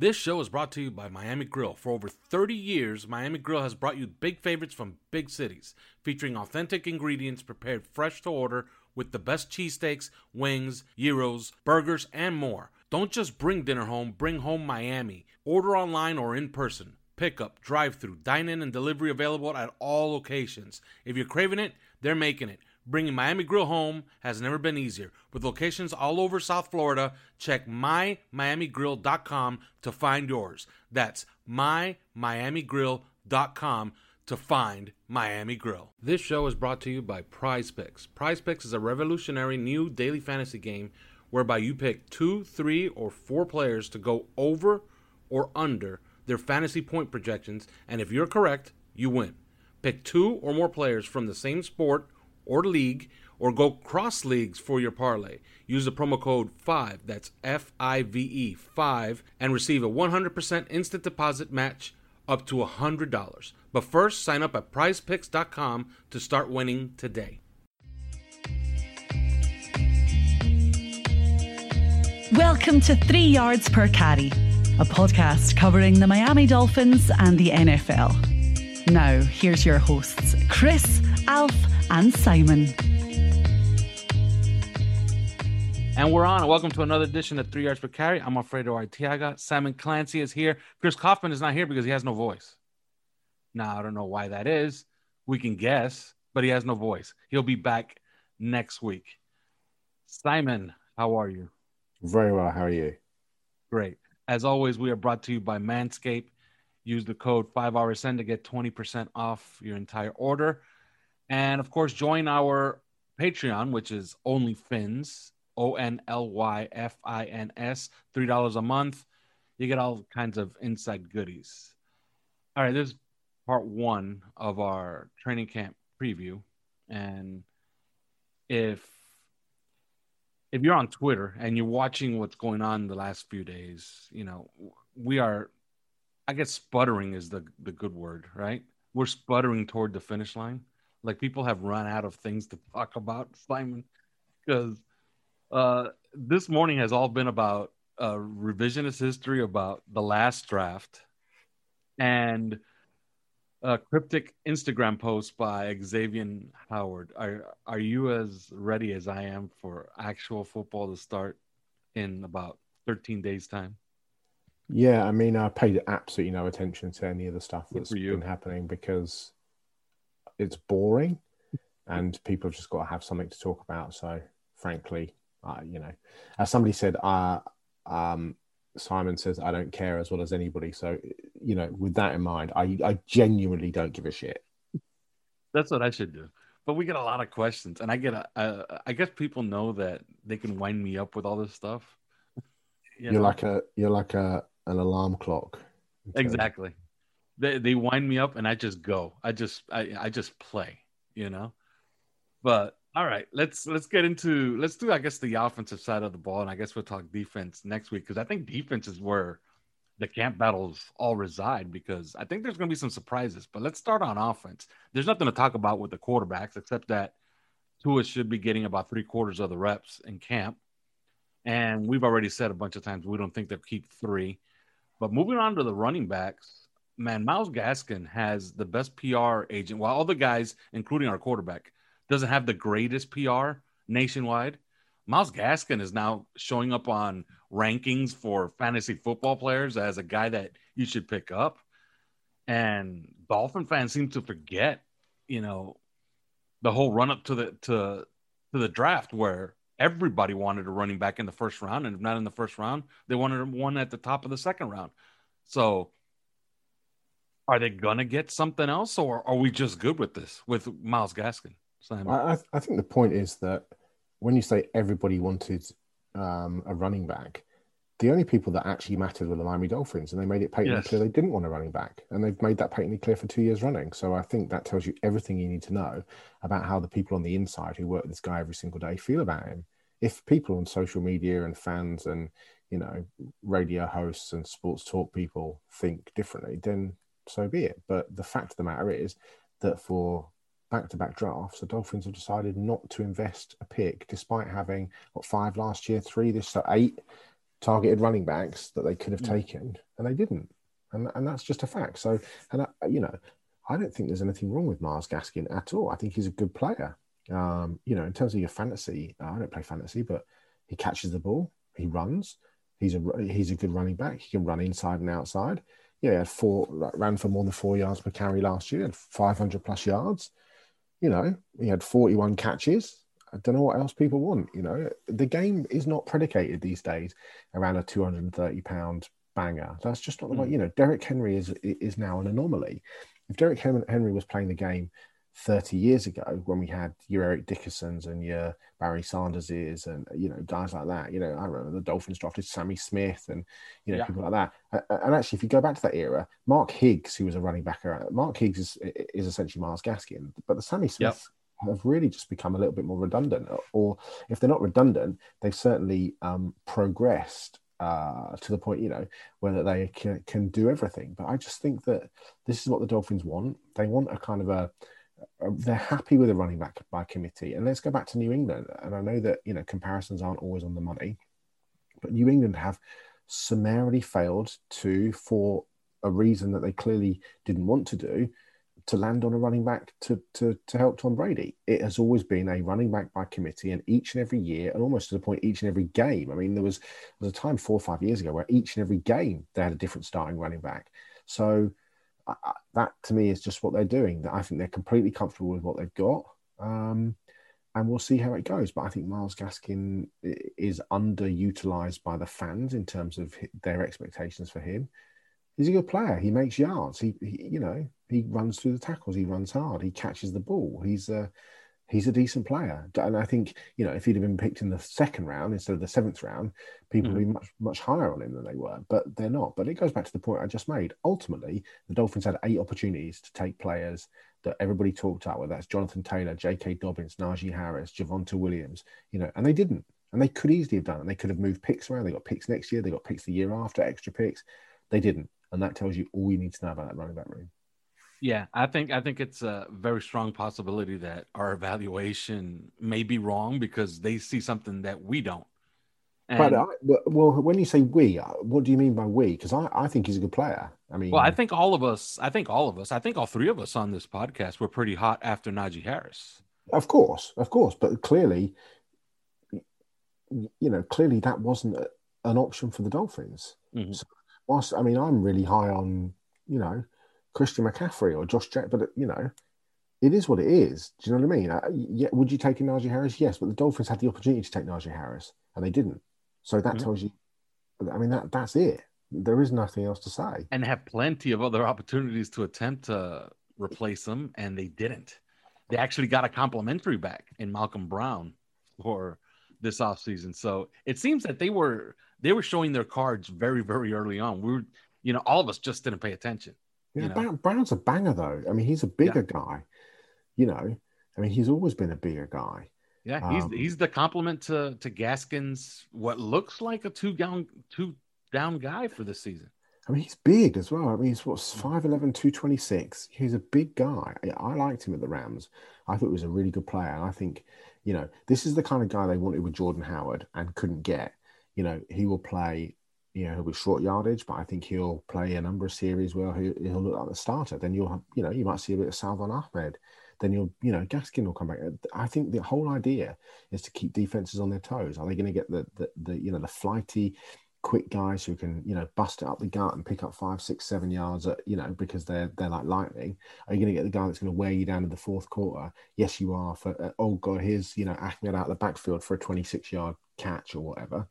This show is brought to you by Miami Grill. For over 30 years, Miami Grill has brought you big favorites from big cities, featuring authentic ingredients prepared fresh to order with the best cheesesteaks, wings, gyros, burgers, and more. Don't just bring dinner home, bring home Miami. Order online or in person. Pickup, drive through, dine in, and delivery available at all locations. If you're craving it, they're making it. Bringing Miami Grill home has never been easier. With locations all over South Florida, check mymiamigrill.com to find yours. That's mymiamigrill.com to find Miami Grill. This show is brought to you by Prize Picks. Prize Picks is a revolutionary new daily fantasy game whereby you pick two, three, or four players to go over or under their fantasy point projections, and if you're correct, you win. Pick two or more players from the same sport or league, or go cross leagues for your parlay. Use the promo code 5, that's F I V E 5, and receive a 100% instant deposit match up to $100. But first, sign up at prizepicks.com to start winning today. Welcome to Three Yards Per Carry, a podcast covering the Miami Dolphins and the NFL. Now, here's your hosts, Chris, Alf, and Simon. And we're on. Welcome to another edition of Three Yards Per Carry. I'm Alfredo Artiaga. Simon Clancy is here. Chris Kouffman is not here because he has no voice. Now, I don't know why that is. We can guess, but he has no voice. He'll be back next week. Simon, how are you? Very well. How are you? Great. As always, we are brought to you by Manscaped. Use the code 5RSN to get 20% off your entire order. And of course, join our Patreon, which is only OnlyFins, O N L Y F I N S, $3 a month. You get all kinds of inside goodies. All right, this is part one of our training camp preview. And if if you're on Twitter and you're watching what's going on the last few days, you know, we are I guess sputtering is the the good word, right? We're sputtering toward the finish line. Like people have run out of things to talk about, Simon, because uh, this morning has all been about uh, revisionist history about the last draft and a cryptic Instagram post by Xavier Howard. Are are you as ready as I am for actual football to start in about 13 days time? Yeah, I mean, I paid absolutely no attention to any of the stuff that's been happening because it's boring, and people have just got to have something to talk about. So, frankly, uh, you know, as somebody said, uh, um, Simon says, "I don't care as well as anybody." So, you know, with that in mind, I I genuinely don't give a shit. That's what I should do. But we get a lot of questions, and I get a, a I guess people know that they can wind me up with all this stuff. You You're know? like a you're like a an alarm clock. exactly. They they wind me up, and I just go. I just I I just play. You know. But all right, let's let's get into let's do I guess the offensive side of the ball, and I guess we'll talk defense next week because I think defense is where the camp battles all reside because I think there's going to be some surprises. But let's start on offense. There's nothing to talk about with the quarterbacks except that Tua should be getting about three quarters of the reps in camp. And we've already said a bunch of times we don't think they'll keep three. But moving on to the running backs, man, Myles Gaskin has the best PR agent, while all the guys, including our quarterback, doesn't have the greatest PR nationwide. Myles Gaskin is now showing up on rankings for fantasy football players as a guy that you should pick up. And Dolphin fans seem to forget, you know, the whole run up to the to to the draft where everybody wanted a running back in the first round, and if not in the first round, they wanted one at the top of the second round. So, are they gonna get something else, or are we just good with this with Myles Gaskin? I, I, think the point is that when you say everybody wanted um, a running back, the only people that actually mattered were the Miami Dolphins, and they made it patently Yes. clear they didn't want a running back, and they've made that patently clear for two years running. So I think that tells you everything you need to know about how the people on the inside who work with this guy every single day feel about him. If people on social media and fans and you know radio hosts and sports talk people think differently, then so be it. But the fact of the matter is that for back-to-back drafts, the Dolphins have decided not to invest a pick, despite having what five last year, three this, so eight targeted running backs that they could have Mm. taken, and they didn't, and and that's just a fact. So, and I, you know, I don't think there's anything wrong with Myles Gaskin at all. I think he's a good player. Um, you know, in terms of your fantasy, I don't play fantasy, but he catches the ball, he runs, he's a he's a good running back. He can run inside and outside. Yeah, he had four ran for more than four yards per carry last year, had 500 plus yards. You know, he had 41 catches. I don't know what else people want. You know, the game is not predicated these days around a 230 pound banger. That's just not the way. Mm. You know, Derrick Henry is is now an anomaly. If Derrick Henry was playing the game 30 years ago when we had your Eric Dickersons and your Barry Sanderses and you know guys like that, you know, I remember the Dolphins drafted Sammie Smith and you know Yeah. people like that. And actually, if you go back to that era, Mark Higgs, who was a running back, Mark Higgs is is essentially Myles Gaskin, but the Sammy Yep. Smiths have really just become a little bit more redundant, or if they're not redundant, they've certainly um, progressed uh, to the point, you know, whether they can, can do everything. But I just think that this is what the Dolphins want. They want a kind of a they're happy with a running back by committee. And let's go back to New England. And I know that, you know, comparisons aren't always on the money, but New England have summarily failed to, for a reason that they clearly didn't want to do, to land on a running back to, to, to help Tom Brady. It has always been a running back by committee, and each and every year, and almost to the point, each and every game. I mean, there was, there was a time four or five years ago where each and every game they had a different starting running back. So I, that to me is just what they're doing. That I think they're completely comfortable with what they've got. Um, and we'll see how it goes. But I think Myles Gaskin is underutilized by the fans in terms of their expectations for him. He's a good player. He makes yards. He, he you know, he runs through the tackles. He runs hard. He catches the ball. He's a he's a decent player. And I think you know if he'd have been picked in the second round instead of the seventh round, people would mm. be much much higher on him than they were. But they're not. But it goes back to the point I just made. Ultimately, the Dolphins had eight opportunities to take players that everybody talked about, whether that's Jonathan Taylor, J.K. Dobbins, Najee Harris, Javonte Williams, you know, and they didn't. And they could easily have done it. They could have moved picks around. They got picks next year. They got picks the year after, extra picks. They didn't. And that tells you all you need to know about that running back room. Yeah, I think I think it's a very strong possibility that our evaluation may be wrong because they see something that we don't. but I, well, when you say we, uh, what do you mean by we? Because I, I think he's a good player. I mean, well, I think all of us, I think all of us, I think all three of us on this podcast were pretty hot after Najee Harris. Of course, of course, but clearly, you know, clearly that wasn't a, an option for the Dolphins. Mhm. So, whilst I mean, I'm really high on you know Christian McCaffrey or Josh Jack, but you know, it is what it is. Do you know what I mean? Uh, yeah, would you take in Najee Harris? Yes, but the Dolphins had the opportunity to take Najee Harris, and they didn't. So that Mhm. tells you. I mean, that that's it. There is nothing else to say. and have plenty of other opportunities to attempt to replace them, and they didn't. They actually got a complimentary back in Malcolm Brown for this offseason. So it seems that they were they were showing their cards very, very early on. We were, you know, all of us just didn't pay attention. Yeah, you know? Brown's a banger though. I mean, he's a bigger guy. You know, I mean, he's always been a bigger guy. Yeah, he's Um, he's the complement to to Gaskins, what looks like a two down two down guy for this season. I mean, he's big as well. I mean, he's what 5'11, 226. He's a big guy. I, I liked him at the Rams. I thought he was a really good player. And I think, you know, this is the kind of guy they wanted with Jordan Howard and couldn't get. You know, he will play, you know, he'll be short yardage, but I think he'll play a number of series where he'll, he'll look like the starter. Then you'll have, you know, you might see a bit of Salvon Ahmed. Then you'll, you know, Gaskin will come back. I think the whole idea is to keep defenses on their toes. Are they going to get the, the, the, you know, the flighty, quick guys who can, you know, bust it up the gut and pick up five, six, seven yards, at, you know, because they're they're like lightning. Are you going to get the guy that's going to wear you down in the fourth quarter? Yes, you are. For uh, oh god, here's you know Ahmed out the backfield for a 26 yard catch or whatever.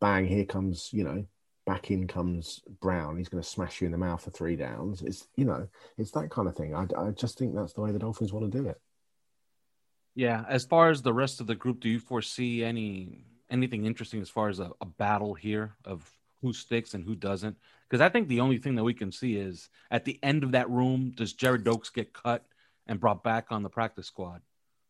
Bang! Here comes you know back in comes Brown. He's going to smash you in the mouth for three downs. It's you know it's that kind of thing. I, I just think that's the way the Dolphins want to do it. Yeah. As far as the rest of the group, do you foresee any anything interesting as far as a, a battle here of who sticks and who doesn't. Because I think the only thing that we can see is at the end of that room, does Gerrid Doaks get cut and brought back on the practice squad?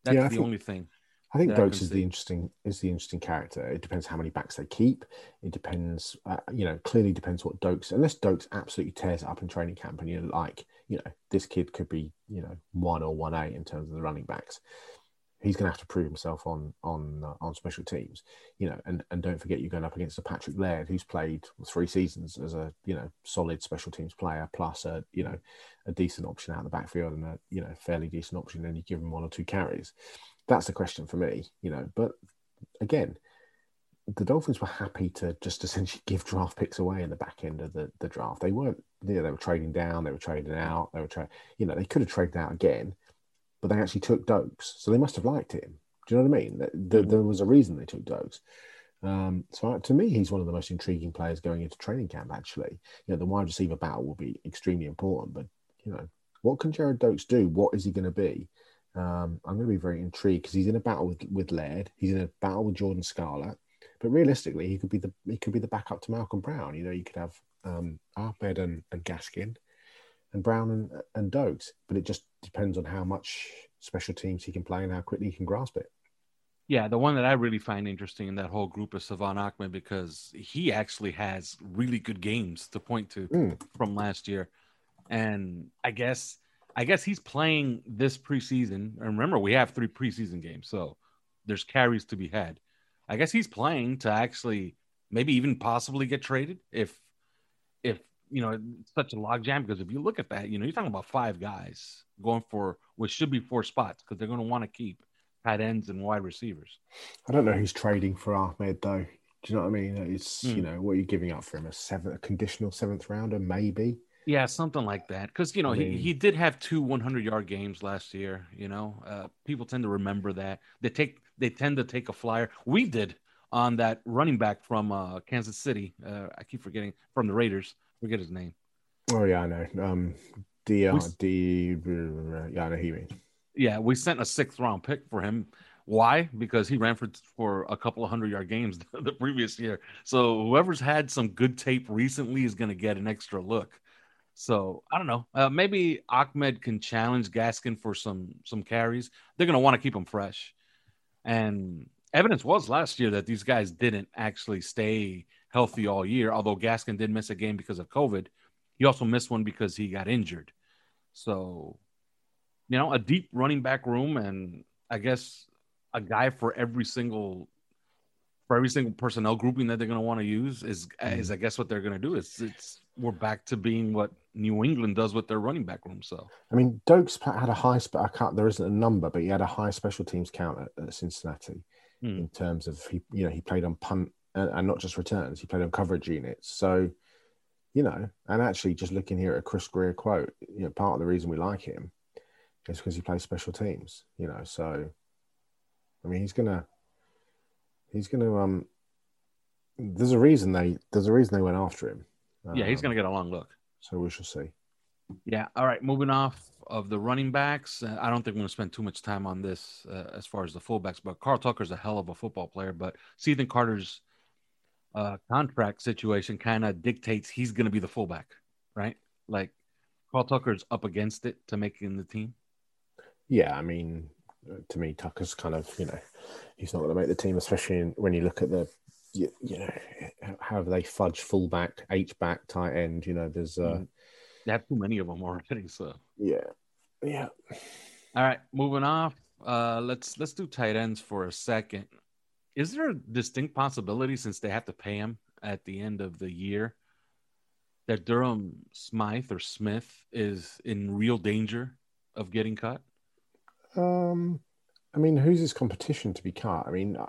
That's Yeah, the think- only thing. I think I is the interesting is the interesting character. It depends how many backs they keep. It depends, uh, you know, clearly depends what Doaks. Unless Doaks absolutely tears it up in training camp, and you're like, you know, this kid could be, you know, one or one A in terms of the running backs. He's going to have to prove himself on on uh, on special teams, you know, and and don't forget you're going up against a Patrick Laird who's played three seasons as a you know solid special teams player plus a you know a decent option out of the backfield and a you know fairly decent option. And you give him one or two carries that's the question for me, you know. But again, the Dolphins were happy to just essentially give draft picks away in the back end of the, the draft. They weren't, you know, they were trading down, they were trading out, they were trading, you know, they could have traded out again, but they actually took Doaks. So they must have liked him. Do you know what I mean? Th- th- There was a reason they took Doaks. Um, so to me, he's one of the most intriguing players going into training camp. Actually, you know, the wide receiver battle will be extremely important. But you know, what can Gerrid Doaks do? What is he going to be? Um, I'm going to be very intrigued because he's in a battle with, with Laird. He's in a battle with Jordan Scarlett. But realistically, he could be the he could be the backup to Malcolm Brown. You know, you could have um, Ahmed and, and Gaskin, and Brown and, and Doaks. But it just depends on how much special teams he can play and how quickly he can grasp it. Yeah, the one that I really find interesting in that whole group is Salvon Ahmed because he actually has really good games to point to Mm. from last year. And I guess I guess he's playing this preseason. And remember, we have three preseason games, so there's carries to be had. I guess he's playing to actually maybe even possibly get traded if if you know it's such a logjam. Because if you look at that, you know, you're talking about five guys going for what should be four spots because they're going to want to keep tight ends and wide receivers. I don't know who's trading for Ahmed though. Do you know what I mean? It's Mm. you know what are you giving up for him? A seventh, a conditional seventh rounder, maybe. Yeah, something like that. Because you know I he, mean- he did have two 100 yard games last year. You know, uh, people tend to remember that. They take they tend to take a flyer. We did on that running back from uh, Kansas City. Uh, I keep forgetting from the Raiders. Forget his name. Oh yeah, I know. Um, D R We s- D. Yeah, I know you. Yeah, we sent a sixth round pick for him. Why? Because he ran for for a couple of hundred yard games the previous year. So whoever's had some good tape recently is going to get an extra look. So I don't know. Uh, maybe Ahmed can challenge Gaskin for some some carries. They're going to want to keep him fresh. And evidence was last year that these guys didn't actually stay healthy all year. Although Gaskin did miss a game because of COVID, he also missed one because he got injured. So you know, a deep running back room, and I guess a guy for every single for every single personnel grouping that they're going to want to use is is I guess what they're going to do. is it's we're back to being what New England does with their running back room. So I mean, Doaks had a high. I can't. There isn't a number, but he had a high special teams count at, at Cincinnati Hmm. in terms of he. You know, he played on punt and, and not just returns. He played on coverage units. So, you know, and actually, just looking here at a Chris Grier quote, you know, part of the reason we like him is because he plays special teams. You know, so I mean, he's gonna. He's gonna. Um. There's a reason they. There's a reason they went after him. yeah, he's Um, going to get a long look. So we shall see. Yeah. All right. Moving off of the running backs, uh, I don't think we're going to spend too much time on this uh, as far as the fullbacks. But Carl Tucker's a hell of a football player. But Cethan Carter's uh, contract situation kind of dictates he's going to be the fullback, right? Like Carl Tucker's up against it to making the team. Yeah, I mean, to me, Tucker's kind of, you know, he's not going to make the team, especially in, when you look at the, you, you know, how they fudge fullback, H back, tight end. You know, there's, uh, Mhm. They have too many of them already. So, yeah, yeah. all right, moving off. Uh, let's let's do tight ends for a second. Is there a distinct possibility since they have to pay him at the end of the year that Durham Smythe or Smith is in real danger of getting cut? Um, I mean, who's his competition to be cut? I mean, uh,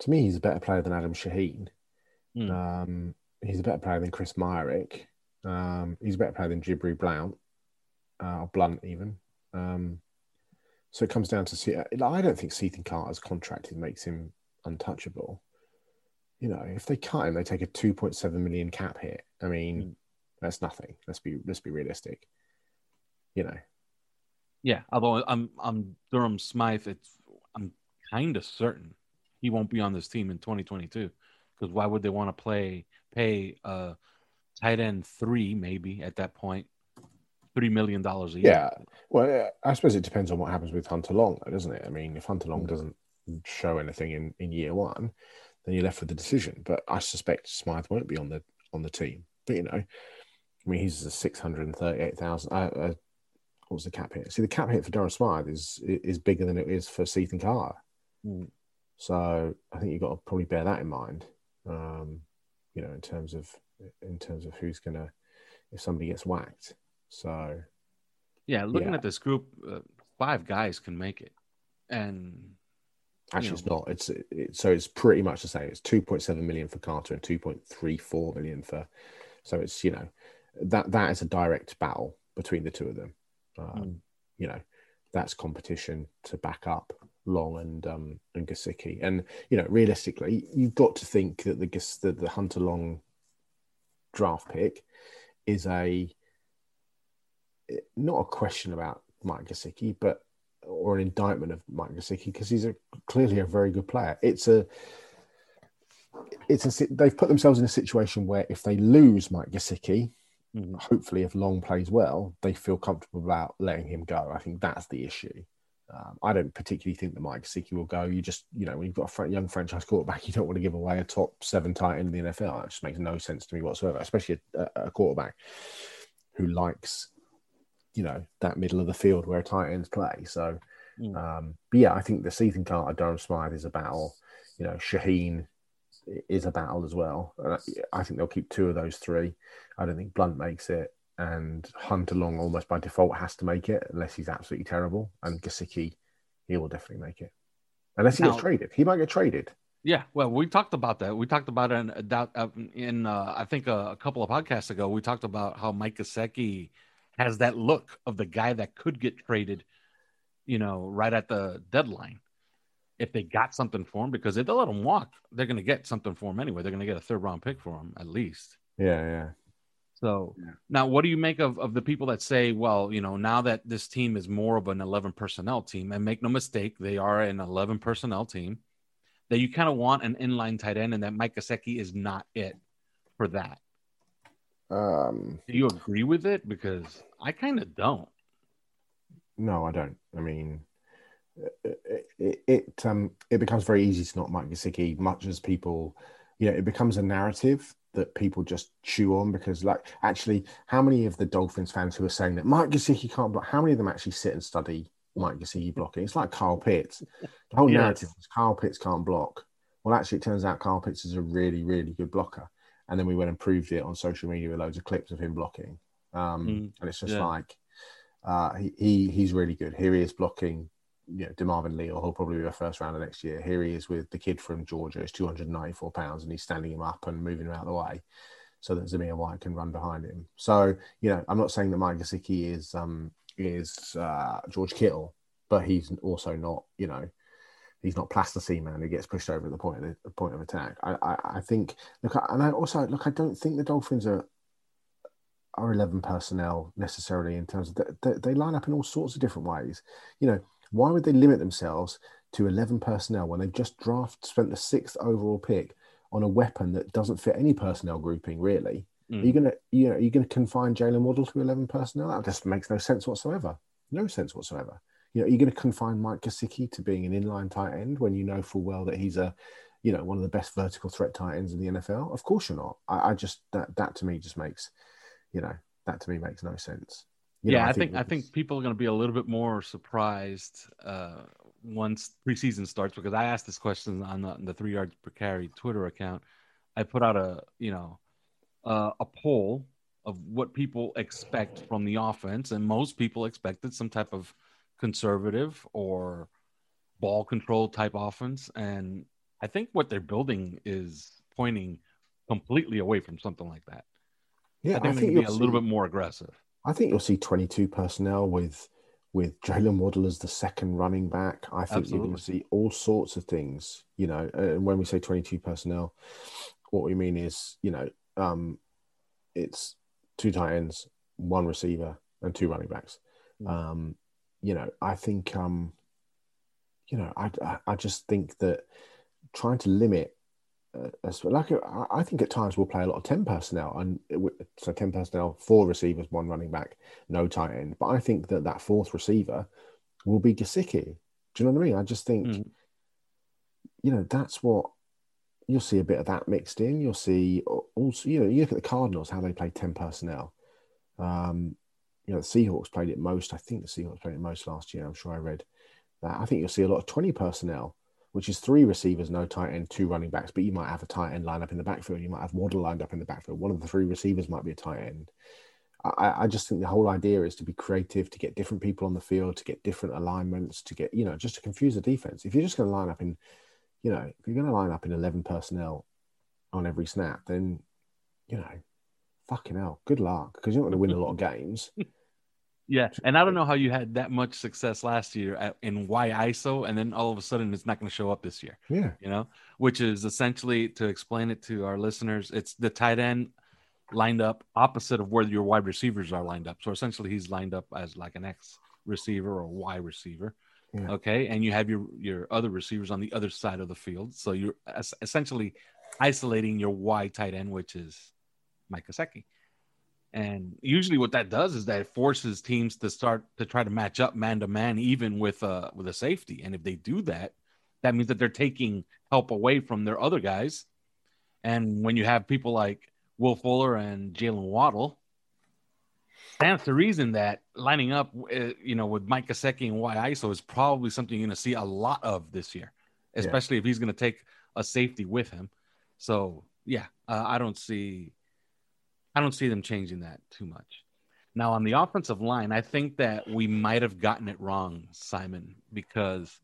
to me, he's a better player than Adam Shaheen. Hmm. Um, he's a better player than Chris Myarick. Um, he's a better player than Jibri Blount, uh, or Blunt even. Um, so it comes down to see. I don't think Cethan Carter's contract makes him untouchable. You know, if they cut him, they take a two point seven million cap hit. I mean, Mm. that's nothing. Let's be let's be realistic. You know, Yeah, although I'm I'm Durham Smythe, it's I'm kind of certain he won't be on this team in 2022 because why would they want to play pay a tight end three, maybe at that point, three million dollars a year. Yeah. Well, I suppose it depends on what happens with Hunter Long, doesn't it? I mean, if Hunter Long doesn't show anything in, in year one, then you're left with the decision. But I suspect Smythe won't be on the on the team. But you know, I mean, he's a six hundred and thirty-eight thousand. Uh, what was the cap hit? See, the cap hit for Durham Smythe is is bigger than it is for Cethan Carr. Mm. So I think you've got to probably bear that in mind. Um, you know, in terms of in terms of who's gonna if somebody gets whacked. So Yeah, looking Yeah. at this group, uh, five guys can make it, and actually, know. it's not. It's it, so it's pretty much the same. It's two point seven million for Carter and two point three four million for. So it's you know that that is a direct battle between the two of them. Um, Mm. You know, that's competition to back up Long and um and Gesicki. And you know, realistically, you've got to think that the the, the Hunter Long draft pick is a not a question about Mike Gesicki, but or an indictment of Mike Gesicki because he's a clearly a very good player. It's a it's a they've put themselves in a situation where if they lose Mike Gesicki, Mhm. hopefully if Long plays well, they feel comfortable about letting him go. I think that's the issue. Um, I don't particularly think that Mike Gesicki will go. You just, you know, when you've got a fr- young franchise quarterback, you don't want to give away a top seven tight end in the NFL. That just makes no sense to me whatsoever, especially a, a quarterback who likes, you know, that middle of the field where tight ends play. So, Mm. um, but yeah, I think the Season card Carter Durham Smythe is a battle. You know, Shaheen is a battle as well. And I, I think they'll keep two of those three. I don't think Blunt makes it, and Hunt along almost by default has to make it unless he's absolutely terrible. And Gesicki, he will definitely make it unless he Now- gets traded. He might get traded. Yeah, well, we talked about that. We talked about it in, uh, in uh, I think a, a couple of podcasts ago. We talked about how Mike Gesicki has that look of the guy that could get traded, you know, right at the deadline if they got something for him. Because if they let him walk, they're going to get something for him anyway. They're going to get a third round pick for him at least. Yeah, yeah. So Yeah. now, what do you make of, of the people that say, well, you know, now that this team is more of an 11 personnel team, and make no mistake, they are an 11 personnel team, that you kind of want an inline tight end, and that Mike Gesicki is not it for that. Um, Do you agree with it? Because I kind of don't. no, I don't. I mean, it, it, it um it becomes very easy to not Mike Gesicki, much as people, you know, it becomes a narrative that people just chew on because, like, actually, how many of the Dolphins fans who are saying that Mike Gesicki can't block, how many of them actually sit and study Mike Gesicki blocking? It's like Kyle Pitts. The whole Yes. narrative is Kyle Pitts can't block. Well, actually, it turns out Kyle Pitts is a really, really good blocker. And then we went and proved it on social media with loads of clips of him blocking. Um, Mm, and it's just yeah. like, uh, he, he he's really good. Here he is blocking, you know, DeMarvin or he'll probably be a first rounder next year. Here he is with the kid from Georgia, who's 294 pounds, and he's standing him up and moving him out of the way so that Zamir White can run behind him. So, you know, I'm not saying that Mike Gesicki is um is uh, George Kittle, but he's also not, you know, he's not plasticine man who gets pushed over at the point of the point of attack. I, I, I think look, and I also look. I don't think the Dolphins are are eleven personnel necessarily in terms of the, they, they line up in all sorts of different ways. You know, why would they limit themselves to eleven personnel when they've just draft spent the sixth overall pick on a weapon that doesn't fit any personnel grouping really? Mm. Are you gonna you know are you gonna confine Jaylen Waddle to eleven personnel? That just makes no sense whatsoever. No sense whatsoever. You know, are you going to confine Mike Gesicki to being an inline tight end when you know full well that he's a, you know, one of the best vertical threat tight ends in the NFL? Of course you're not. I, I just that that to me just makes, you know, that to me makes no sense. You know, yeah, I think I think people are going to be a little bit more surprised uh, once preseason starts because I asked this question on the, the three yards per carry Twitter account. I put out a you know uh, a poll of what people expect from the offense, and most people expected some type of conservative or ball control type offense, and I think what they're building is pointing completely away from something like that. yeah, I think, I they're think going to be a little bit more aggressive. I think you'll see 22 personnel with with Jaylen Waddle as the second running back. I think you're going to see all sorts of things. You know, and when we say 22 personnel, what we mean is, you know, um, it's two tight ends, one receiver, and two running backs. Mm. Um, you know, I think, um, you know, I, I I just think that trying to limit uh, like uh, I think at times we'll play a lot of ten personnel, and so ten personnel, four receivers, one running back, no tight end. But I think that that fourth receiver will be Gesicki. Do you know what I mean? I just think, mm. you know, that's what you'll see a bit of that mixed in. You'll see also, you know, you look at the Cardinals how they play ten personnel. Um, you know, the Seahawks played it most. I think the Seahawks played it most last year. I'm sure I read that. I think you'll see a lot of 20 personnel, which is three receivers, no tight end, two running backs, but you might have a tight end lined up in the backfield. You might have Waddle lined up in the backfield. One of the three receivers might be a tight end. I, I just think the whole idea is to be creative, to get different people on the field, to get different alignments, to get, you know, just to confuse the defense. If you're just going to line up in, you know, if you're going to line up in 11 personnel on every snap, then, you know, fucking hell, good luck because you're not going to win a lot of games. Yeah, and I don't know how you had that much success last year at, in Y ISO, and then all of a sudden it's not going to show up this year. Yeah, you know, which is essentially to explain it to our listeners, it's the tight end lined up opposite of where your wide receivers are lined up. So essentially, he's lined up as like an X receiver or Y receiver. Yeah. Okay, and you have your your other receivers on the other side of the field. So you're essentially isolating your Y tight end, which is Mike Gesicki. And usually, what that does is that it forces teams to start to try to match up man to man, even with uh with a safety. And if they do that, that means that they're taking help away from their other guys. And when you have people like Will Fuller and Jaylen Waddle, that's the reason that lining up, uh, you know, with Mike Gesicki and Y ISO is probably something you're going to see a lot of this year, especially yeah. if he's going to take a safety with him. So yeah, uh, I don't see I don't see them changing that too much. Now, on the offensive line, I think that we might have gotten it wrong, Simon, because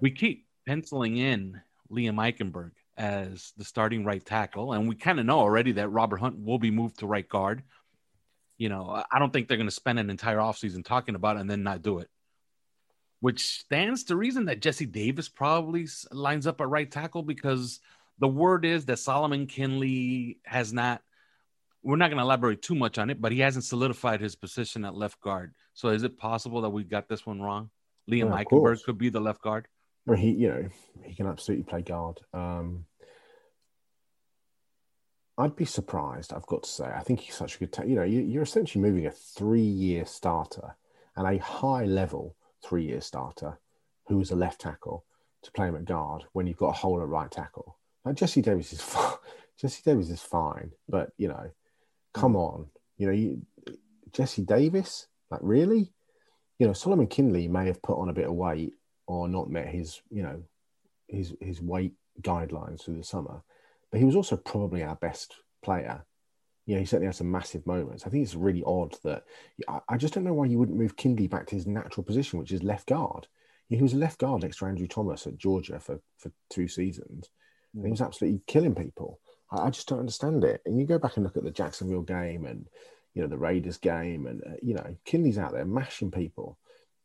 we keep penciling in Liam Eichenberg as the starting right tackle, and we kind of know already that Robert Hunt will be moved to right guard. You know, I don't think they're going to spend an entire offseason talking about it and then not do it, which stands to reason that Jesse Davis probably lines up at right tackle because the word is that Solomon Kindley has not – we're not going to elaborate too much on it, but he hasn't solidified his position at left guard. So is it possible that we got this one wrong? Liam yeah, Eichenberg could be the left guard. Well, he, you know, he can absolutely play guard. Um, I'd be surprised. I've got to say, I think he's such a good. Ta- you know, you, are essentially moving a three-year starter and a high-level three-year starter who is a left tackle to play him at guard when you've got a hole at right tackle. Now, Jesse Davis is fine. Jesse Davis is fine, but you know, come on, you know, you, Jesse Davis, like really, you know, Solomon Kindley may have put on a bit of weight or not met his, you know, his his weight guidelines through the summer, but he was also probably our best player. You know, he certainly had some massive moments. I think it's really odd that I, I just don't know why you wouldn't move Kindley back to his natural position, which is left guard. He was a left guard next to Andrew Thomas at Georgia for, for two seasons. Mm. he was absolutely killing people. I, I, just don't understand it. And you go back and look at the Jacksonville game and you know the Raiders game, and uh, you know Kindley's out there mashing people.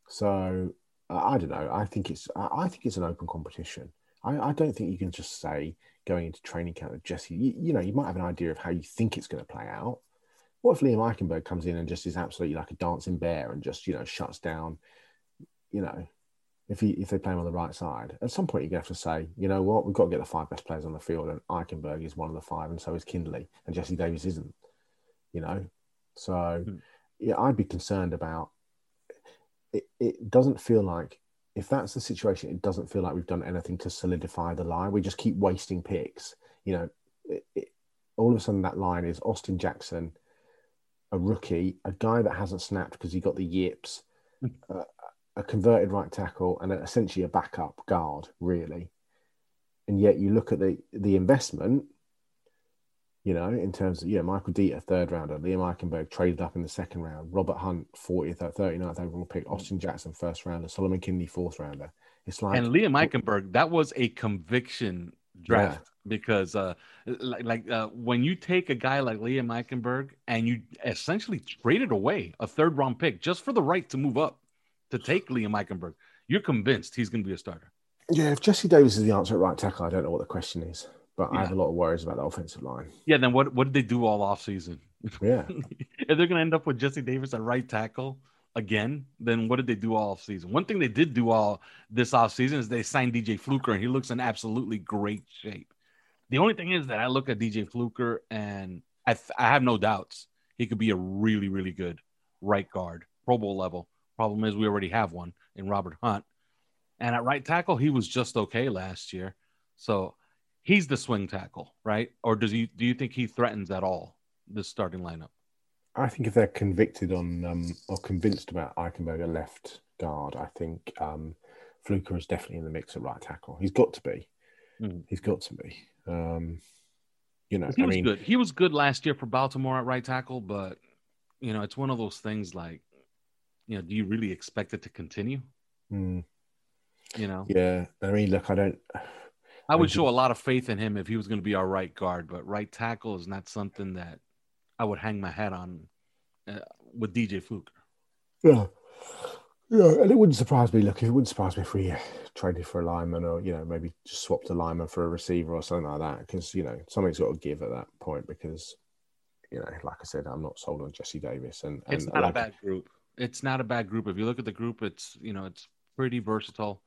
So uh, I don't know. I think it's I think it's an open competition. I, I, don't think you can just say going into training camp with Jesse. You, you, know, you might have an idea of how you think it's going to play out. What if Liam Eichenberg comes in and just is absolutely like a dancing bear and just you know shuts down, you know, if he if they play him on the right side, at some point you're gonna have to say, you know what, we've got to get the five best players on the field, and Eichenberg is one of the five, and so is Kindley, and Jesse Davis isn't. You know, so mm. yeah, I'd be concerned about. It, it doesn't feel like if that's the situation, it doesn't feel like we've done anything to solidify the line. We just keep wasting picks. You know, it, it, all of a sudden that line is Austin Jackson, a rookie, a guy that hasn't snapped because he got the yips, hmm. uh, a converted right tackle and essentially a backup guard, really. And yet you look at the the investment, you know, in terms of, yeah, Michael Deiter, third rounder, Liam Eichenberg traded up in the second round, Robert Hunt, 40th, 39th overall pick, Austin Jackson, first rounder, Solomon Kindley, fourth rounder. It's like. And Liam Eichenberg, that was a conviction draft yeah. because uh like, like uh, when you take a guy like Liam Eichenberg and you essentially traded away a third round pick just for the right to move up to take Liam Eichenberg, you're convinced he's going to be a starter. Yeah, if Jesse Davis is the answer at right tackle, I don't know what the question is, but yeah. I have a lot of worries about the offensive line. Yeah, then what what did they do all off season? Yeah, if they're going to end up with Jesse Davis at right tackle again, then what did they do all off season? One thing they did do all this off season is they signed DJ Fluker, and he looks in absolutely great shape. The only thing is that I look at DJ Fluker and I, th- I have no doubts he could be a really, really good right guard, Pro Bowl level. Problem is, we already have one in Robert Hunt. And at right tackle, he was just okay last year. So he's the swing tackle, right? Or does he do you think he threatens at all the starting lineup? I think if they're convicted on um, or convinced about Eichenberger left guard, I think um, Fluker is definitely in the mix at right tackle. He's got to be. Mm. He's got to be. Um, you know, he I was mean, good. He was good last year for Baltimore at right tackle, but you know, it's one of those things like, you know, do you really expect it to continue? Mm. You know, yeah. I mean, look, I don't. I would show a lot of faith in him if he was going to be our right guard, but right tackle is not something that I would hang my hat on uh, with DJ Fluker. Yeah. Yeah, and it wouldn't surprise me. Look, it wouldn't surprise me if we traded for a lineman, or you know, maybe just swapped a lineman for a receiver or something like that. Because you know, something's got to give at that point. Because you know, like I said, I'm not sold on Jesse Davis, and, and it's not like, a bad group. It's not a bad group. If you look at the group, it's you know, it's pretty versatile,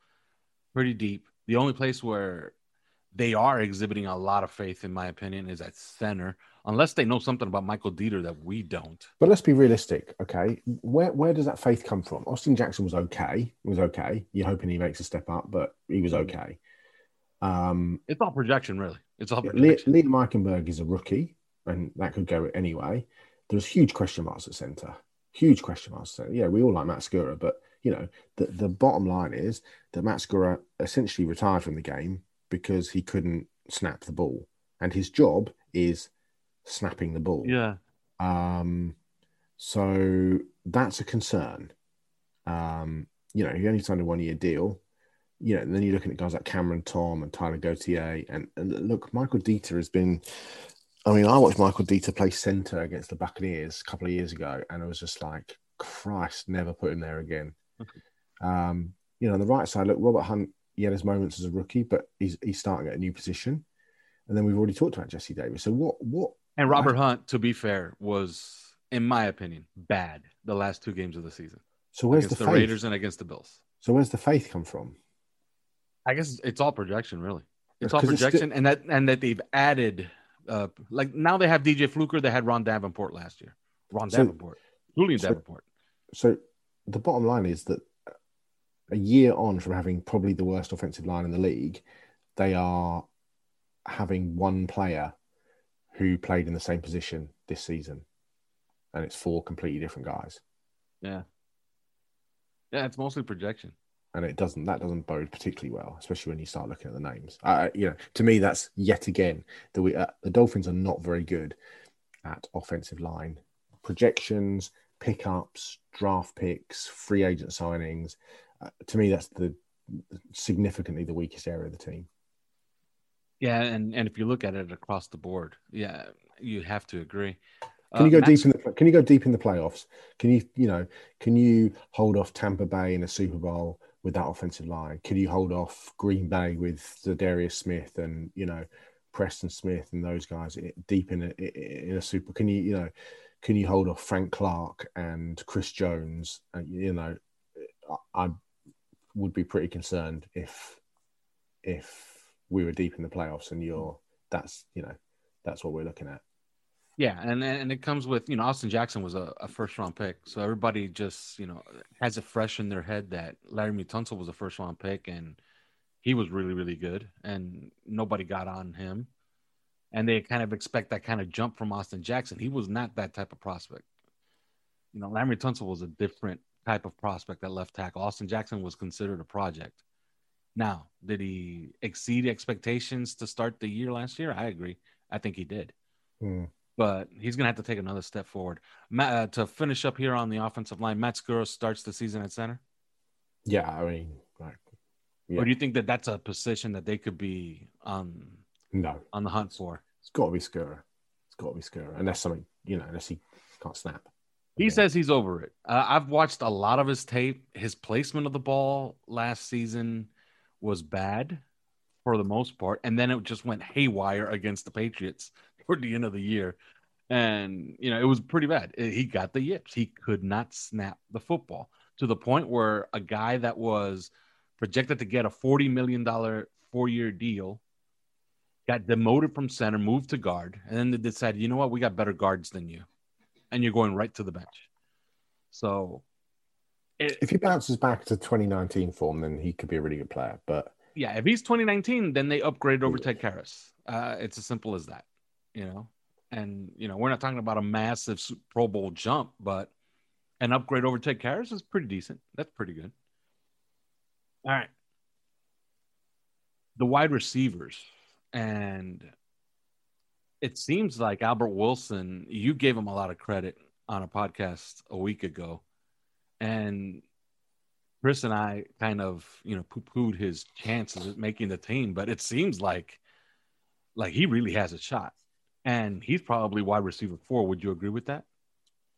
pretty deep. The only place where they are exhibiting a lot of faith, in my opinion, is at center, unless they know something about Michael Deiter that we don't. But let's be realistic, okay? Where where does that faith come from? Austin Jackson was okay, was okay. You're hoping he makes a step up, but he was Mm-hmm. okay. Um, It's all projection, really. It's all projection. Liam Eichenberg is a rookie, and that could go anyway. There's huge question marks at centre. Huge question marks. So. Yeah, we all like Matt Skura, but you know, the, the bottom line is that Matt Skura essentially retired from the game because he couldn't snap the ball, and his job is snapping the ball. yeah. Um, so that's a concern. Um, you know, he only signed a one year deal. You know, and then you're looking at guys like Cameron Tom and Tyler Gauthier. And, and look, Michael Deiter has been. I mean, I watched Michael Deiter play center against the Buccaneers a couple of years ago, and I was just like, Christ, never put him there again. Um, you know, on the right side, look, Robert Hunt, he had his moments as a rookie, but he's he's starting at a new position. And then we've already talked about Jesse Davis. So what what And Robert Hunt, to be fair, was, in my opinion, bad the last two games of the season so where's the the, faith? Raiders and against the Bills. So where's the faith come from? I guess it's all projection, really. It's all 'Cause it's projection, and that and that they've added, uh, like now they have DJ Fluker. They had Ron Davenport last year. Ron So- Davenport, Julian so- Davenport. So the bottom line is that a year on from having probably the worst offensive line in the league, they are having one player who played in the same position this season, and it's four completely different guys. Yeah, yeah, it's mostly projection. And it doesn't that doesn't bode particularly well, especially when you start looking at the names. Uh, you know, to me, that's yet again that we uh, the Dolphins are not very good at offensive line projections, pickups, draft picks, free agent signings. Uh, to me, that's the significantly the weakest area of the team. Yeah, and and if you look at it across the board, yeah, you have to agree. Can you Uh, go Max- deep in the Can you go deep in the playoffs? Can you you know Can you hold off Tampa Bay in a Super Bowl with that offensive line? Can you hold off Green Bay with the Darius Smith and you know Preston Smith and those guys deep in a in a Super? Can you you know Can you hold off Frank Clark and Chris Jones? And, you know, I would be pretty concerned if if we were deep in the playoffs and you're that's you know that's what we're looking at. Yeah, and and it comes with you know Austin Jackson was a, a first round pick, so everybody just you know has it fresh in their head that Larry Tunsil was a first round pick and he was really really good, and nobody got on him, and they kind of expect that kind of jump from Austin Jackson. He was not that type of prospect. You know, Larry Tunsil was a different type of prospect at left tackle. Austin Jackson was considered a project. Now, did he exceed expectations to start the year last year? I agree. I think he did Hmm. But he's going to have to take another step forward. Matt, uh, to finish up here on the offensive line, Matt Skura starts the season at center. Yeah, I mean, like, yeah. Or do you think that that's a position that they could be on no, on the hunt for? it's got to be Skura. It's got to be Skura, unless something, you know, unless he can't snap. He Yeah. says he's over it. Uh, I've watched a lot of his tape. His placement of the ball last season was bad for the most part, and then it just went haywire against the Patriots toward the end of the year. And you know, it was pretty bad. Uh, He got the yips. He could not snap the football to the point where a guy that was projected to get a forty million dollar four year deal got demoted from center, moved to guard, and then they decided, you know what, we got better guards than you, and you're going right to the bench. So, it, If he bounces back to 2019 form, then he could be a really good player. But yeah, if he's 2019, then they upgrade over Ted Karras. Uh, it's as simple as that, you know. And you know, we're not talking about a massive Pro Bowl jump, but an upgrade over Ted Karras is pretty decent. That's pretty good. All right, the wide receivers, and it seems like Albert Wilson. You gave him a lot of credit on a podcast a week ago, and Chris and I kind of, you know, poo-pooed his chances at making the team, but it seems like like he really has a shot. And he's probably wide receiver four. Would you agree with that?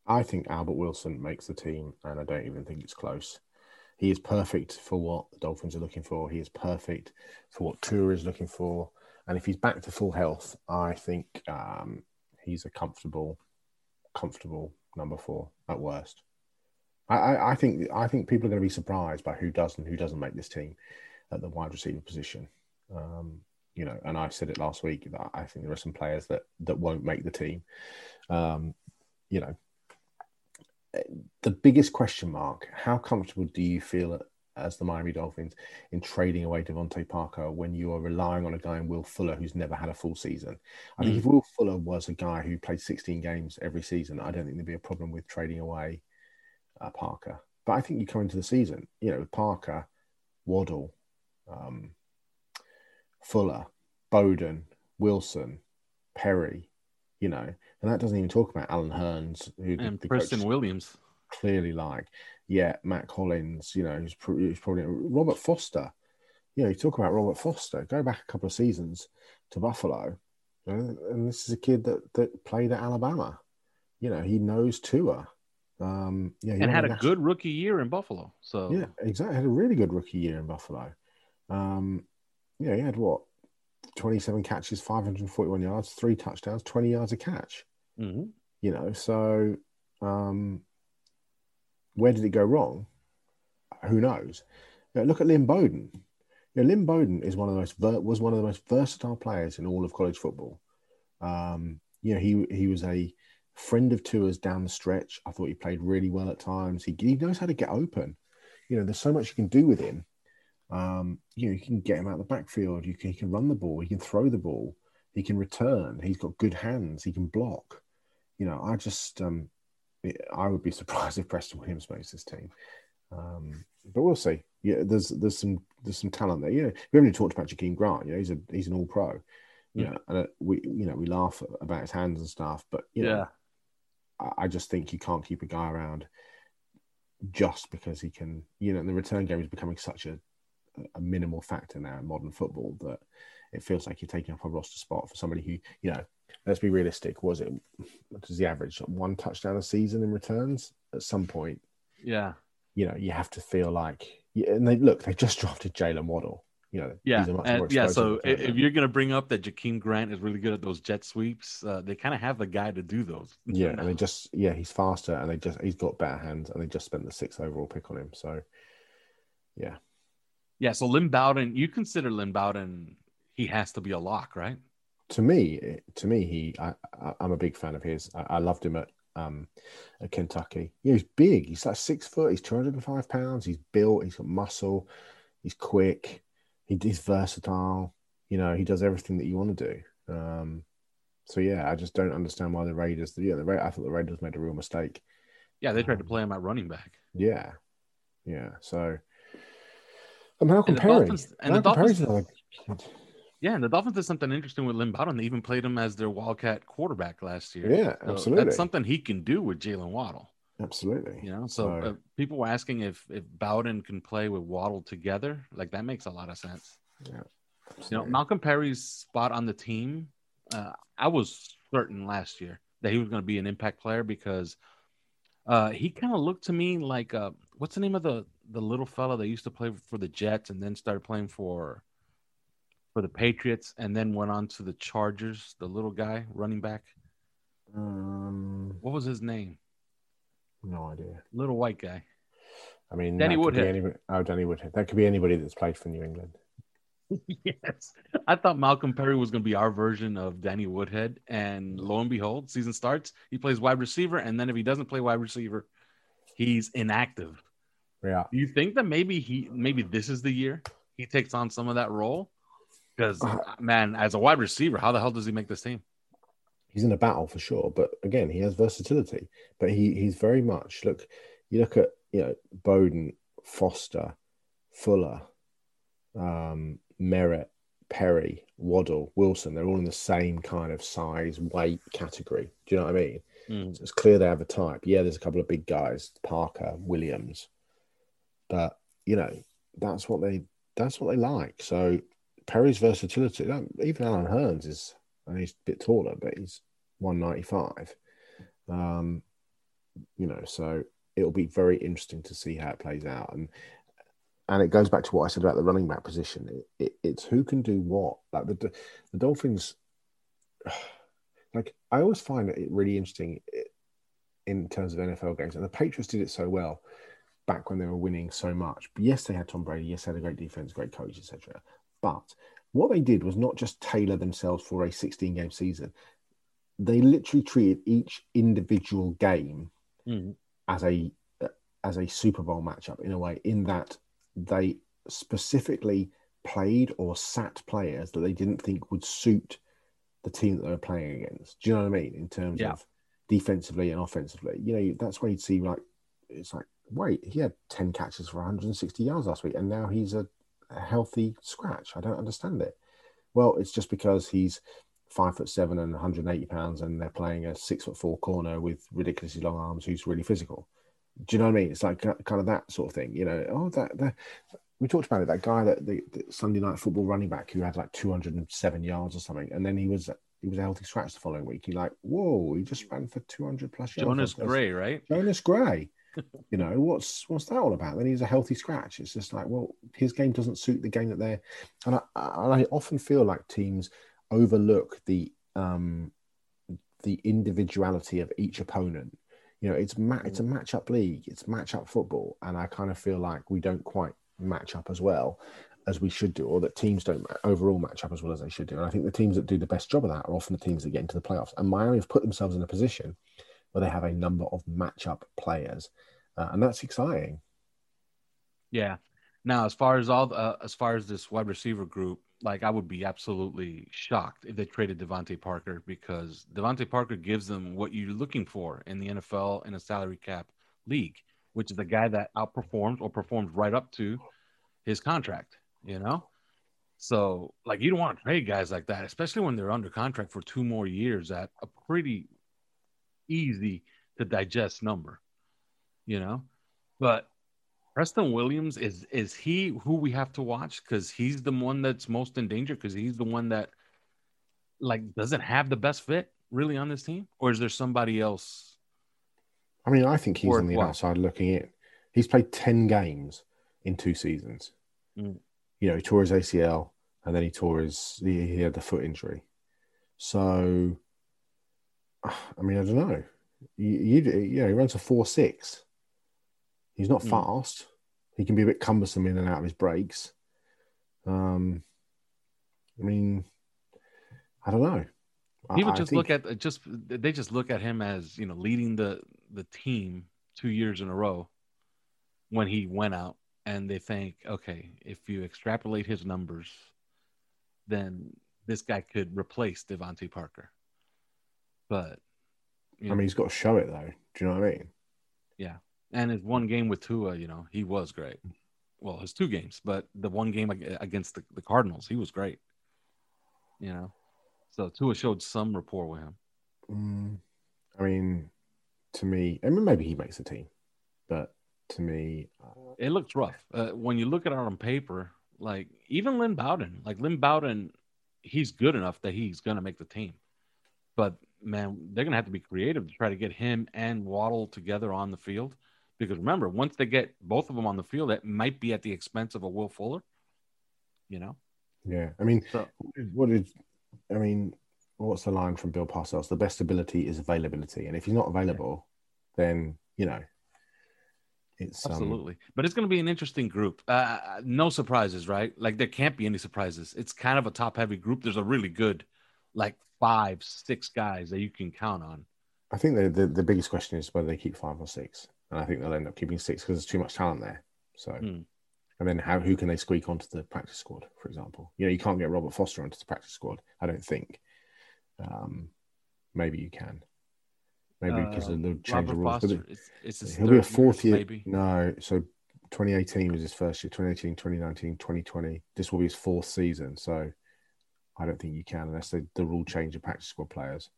I think Albert Wilson makes the team, and I don't even think it's close. He is perfect for what the Dolphins are looking for. He is perfect for what Tua is looking for. And if he's back to full health, I think um, he's a comfortable, comfortable number four at worst. I, I, I think I think people are going to be surprised by who does and who doesn't make this team at the wide receiver position. Um, you know, and I said it last week that I think there are some players that that won't make the team. Um, you know, the biggest question mark: How comfortable do you feel as the Miami Dolphins in trading away DeVante Parker when you are relying on a guy in Will Fuller who's never had a full season? I think Mm. if Will Fuller was a guy who played 16 games every season, I don't think there'd be a problem with trading away uh, Parker. But I think you come into the season, you know, with Parker, Waddle, um, Fuller, Bowden, Wilson, Perry, you know, and that doesn't even talk about Allen Hurns, who And the Preston Williams. clearly like. Yeah, Mack Hollins, you know, who's, pr- who's probably Robert Foster. You know, you talk about Robert Foster. Go back a couple of seasons to Buffalo, and this is a kid that that played at Alabama. You know, he knows Tua. Um, yeah, he And had a national- good rookie year in Buffalo. So yeah, exactly. Had a really good rookie year in Buffalo. Um, yeah, he had what? 27 catches, 541 yards, three touchdowns, 20 yards a catch. Mhm. You know, so um, where did it go wrong? Who knows? Look at Lynn Bowden. You know, Lynn Bowden is one of the most ver- was one of the most versatile players in all of college football. Um, you know, he he was a friend of Tua's down the stretch. I thought he played really well at times. He, he knows how to get open. You know, there's so much you can do with him. Um, you know, you can get him out of the backfield. You can, he can run the ball. He can throw the ball. He can return. He's got good hands. He can block. You know, I just, um, I would be surprised if Preston Williams makes this team. Um, but we'll see. Yeah, there's there's some there's some talent there. You know, we haven't even talked about Jakeem Grant. You know, he's a he's an All Pro. You Mm. know, and uh, we you know we laugh about his hands and stuff, but you know, Yeah. I- I just think you can't keep a guy around just because he can. You know, the return game is becoming such a a minimal factor now in modern football that it feels like you're taking up a roster spot for somebody who, you know, let's be realistic. Was it what does the average one touchdown a season in returns? At some point, Yeah. you know, you have to feel like. And they look, they just drafted Jaylen Waddle. You know, Yeah. he's a much more And, yeah. So if, if you're going to bring up that Jakeem Grant is really good at those jet sweeps, uh, they kind of have the guy to do those. Yeah, and they just yeah, he's faster and they just he's got better hands and they just spent the sixth overall pick on him. So yeah. Yeah. So Lynn Bowden, you consider Lynn Bowden, he has to be a lock, right? To me, to me, he I, I I'm a big fan of his. I, I loved him at um at Kentucky. Yeah, he's big. He's like six foot, he's two hundred and five pounds, he's built, he's got muscle, he's quick, he, he's versatile, you know, he does everything that you want to do. Um so yeah, I just don't understand why the Raiders yeah, the Ra- I thought the Raiders made a real mistake. Yeah. They tried to Um, play him at running back. Yeah, yeah. So, and Malcolm And the Perry. Dolphins- and the Dolphins- kid. Yeah, and the Dolphins did something interesting with Lynn Bowden. They even played him as their Wildcat quarterback last year. Yeah, So absolutely, That's something he can do with Jaylen Waddle. absolutely. You know, so So- uh, people were asking if if Bowden can play with Waddle together. Like that makes a lot of sense. Yeah. You know. Malcolm Perry's spot on the team. Uh, I was certain last year that he was going to be an impact player because uh, he kind of looked to me like uh, what's the name of the the little fella that used to play for the Jets and then started playing for for the Patriots and then went on to the Chargers. The little guy, running back. Um, What was his name? no idea. Little white guy. I mean, Danny Woodhead. Anybody, oh, Danny Woodhead. That could be anybody that's played for New England. yes. I thought Malcolm Perry was going to be our version of Danny Woodhead. And lo and behold, season starts. He plays wide receiver. And then if he doesn't play wide receiver, he's inactive. Yeah. Do you think that maybe he, maybe this is the year he takes on some of that role? Because, Uh, man, as a wide receiver, how the hell does he make this team? he's in a battle for sure. But again, he has versatility. But he he's very much look. You look at you know Bowden, Foster, Fuller, um, Merritt, Perry, Waddle, Wilson. They're all in the same kind of size, weight category. Do you know what I mean? Mm. So it's clear they have a type. Yeah, there's a couple of big guys, Parker, Williams, but you know that's what they that's what they like. So Perry's versatility. Even Allen Hurns is, and he's a bit taller, but he's 195. Um, you know, so it'll be very interesting to see how it plays out. And and it goes back to what I said about the running back position. It, it, it's who can do what. Like the the Dolphins, like I always find it really interesting in terms of NFL games, and the Patriots did it so well back when they were winning so much. But yes, they had Tom Brady. Yes, they had a great defense, great coach, etc. But what they did was not just tailor themselves for a 16 game season. They literally treated each individual game Mm. as a as a Super Bowl matchup in a way, in that they specifically played or sat players that they didn't think would suit the team that they were playing against. Do you know what I mean? In terms Yeah. of defensively and offensively, you know, that's where you'd see like it's like, wait, he had 10 catches for 160 yards last week, and now he's a, a healthy scratch. I don't understand it. Well, it's just because he's five foot seven and 180 pounds, and they're playing a six foot four corner with ridiculously long arms who's really physical. Do you know what I mean? It's like kind of that sort of thing. You know, oh, that, that we talked about it. That guy that the, the Sunday night football running back who had like 207 yards or something, and then he was he was a healthy scratch the following week. You're like, whoa, he just ran for 200 plus yards. Jonas Gray, right? Jonas Gray. you know what's what's that all about? Then he's a healthy scratch. It's just like, well, his game doesn't suit the game that they're. And I, I I often feel like teams overlook the um the individuality of each opponent. You know, it's ma- it's a matchup league. It's matchup football, and I kind of feel like we don't quite match up as well as we should do, or that teams don't overall match up as well as they should do. And I think the teams that do the best job of that are often the teams that get into the playoffs. And Miami have put themselves in a position where they have a number of matchup players, uh, and that's exciting. Yeah. Now, as far as all the, uh, as far as this wide receiver group, like I would be absolutely shocked if they traded DeVante Parker because DeVante Parker gives them what you're looking for in the NFL in a salary cap league, which is a guy that outperforms or performs right up to his contract. You know, so like you don't want to trade guys like that, especially when they're under contract for two more years at a pretty easy to digest number. You know, but Preston Williams is is he who we have to watch because he's the one that's most in danger because he's the one that like doesn't have the best fit really on this team, or is there somebody else? I mean, I think he's on the what? outside looking in. He's played 10 games in two seasons. Mm. You know, he tore his ACL and then he tore his, he, he had the foot injury. So, I mean, I don't know. You, you, you know, he runs a 4 6. He's not Mm. fast. He can be a bit cumbersome in and out of his breaks. Um, I mean, I don't know. People I just think- look at just they just look at him as you know leading the the team two years in a row when he went out, and they think, okay, if you extrapolate his numbers, then this guy could replace DeVante Parker. But you I know, mean, he's got to show it though. Do you know what I mean? Yeah. And his one game with Tua, you know, he was great. Well, his two games, but the one game against the, the Cardinals, he was great. You know, so Tua showed some rapport with him. Mm, I mean, to me, I mean, maybe he makes the team, but to me, uh, It looks rough. Uh, when you look at it on paper, like even Lynn Bowden, like Lynn Bowden, he's good enough that he's going to make the team. But man, they're going to have to be creative to try to get him and Waddle together on the field. Because remember, once they get both of them on the field, it might be at the expense of a Will Fuller. You know? yeah. I mean, So- what did I mean? What's the line from Bill Parcells? The best ability is availability, and if he's not available, then you know, it's um, Absolutely. but it's going to be an interesting group. Uh, no surprises, right? Like there can't be any surprises. It's kind of a top heavy group. There's a really good, like five, six guys that you can count on. I think the, the, the biggest question is whether they keep five or six. And I think they'll end up keeping six because there's too much talent there. So, Hmm. and then how who can they squeak onto the practice squad, for example? You know, you can't get Robert Foster onto the practice squad, I don't think. Um, maybe you can. Maybe because Uh, of the change of Robert rules. But Foster, it's, it's He'll be a fourth year. maybe. No, so 2018 was his first year. 2018, 2019, 2020. This will be his fourth season. So I don't think you can unless they, the rule change of practice squad players.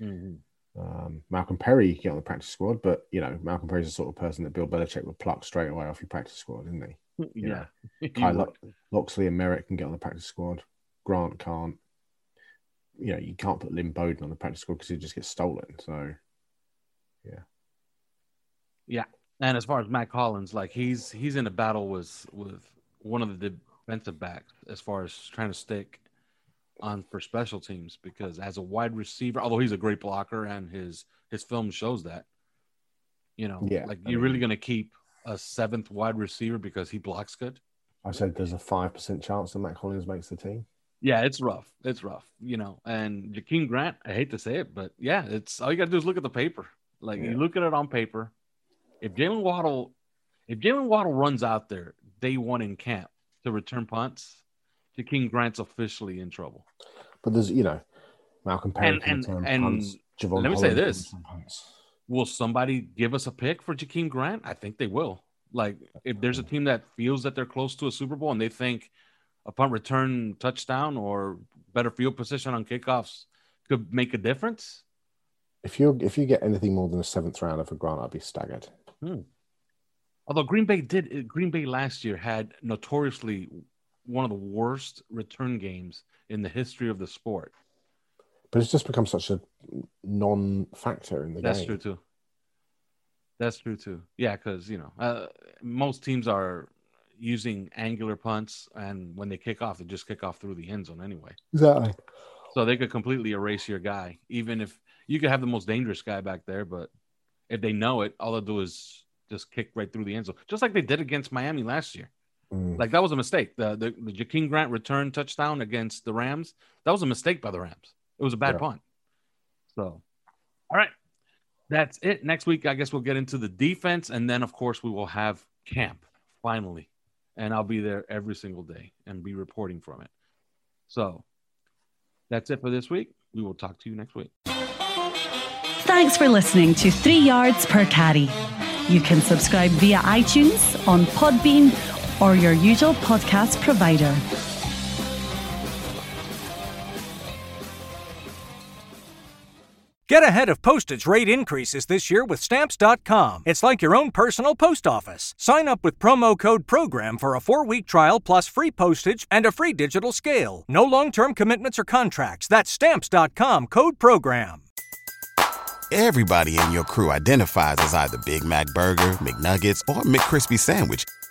Mhm. Um, Malcolm Perry you get on the practice squad, but you know Malcolm Perry's the sort of person that Bill Belichick would pluck straight away off your practice squad, isn't he? Yeah. Kai would. Lo- Locksley and Merritt can get on the practice squad. Grant can't. You know, you can't put Lynn Bowden on the practice squad because he just gets stolen. So yeah, yeah. And as far as Mack Hollins, like he's he's in a battle with with one of the defensive backs as far as trying to stick on for special teams because as a wide receiver, although he's a great blocker and his his film shows that, you know, Yeah, like I you're mean- really gonna keep a seventh wide receiver because he blocks good. I said there's a five percent chance that Mack Hollins makes the team. Yeah, it's rough. It's rough, you know. And Jakeem Grant, I hate to say it, but yeah, it's all you gotta do is look at the paper. Like Yeah. you look at it on paper. If Jaylen Waddle, if Jaylen Waddle runs out there day one in camp to return punts, Jakeem Grant's officially in trouble. But there's you know Malcolm Perry And- and- and punts. Let me say Holland this. Will somebody give us a pick for Jakeem Grant? I think they will. Like if there's a team that feels that they're close to a Super Bowl and they think a punt return touchdown or better field position on kickoffs could make a difference, If you if you get anything more than a seventh rounder for Grant, I'd be staggered. Hmm. Although Green Bay did, Green Bay last year had notoriously one of the worst return games in the history of the sport. But it's just become such a non-factor in the That's game. That's true too. That's true too. Yeah, because you know uh, most teams are using angular punts, and when they kick off, they just kick off through the end zone anyway. Exactly. So they could completely erase your guy, even if you could have the most dangerous guy back there. But if they know it, all they'll do is just kick right through the end zone, just like they did against Miami last year. Mm. Like that was a mistake. The the, the Jakeem Grant return touchdown against the Rams, that was a mistake by the Rams. It was a bad Yeah. punt. So, all right, that's it. Next week, I guess we'll get into the defense, and then of course we will have camp finally, and I'll be there every single day and be reporting from it. So, that's it for this week. We will talk to you next week. Thanks for listening to Three Yards Per Carry. You can subscribe via iTunes, on Podbean, or your usual podcast provider. Get ahead of postage rate increases this year with Stamps.com. It's like your own personal post office. Sign up with promo code PROGRAM for a four week trial plus free postage and a free digital scale. No long term commitments or contracts. That's Stamps.com code PROGRAM. Everybody in your crew identifies as either Big Mac Burger, McNuggets, or McCrispy Sandwich.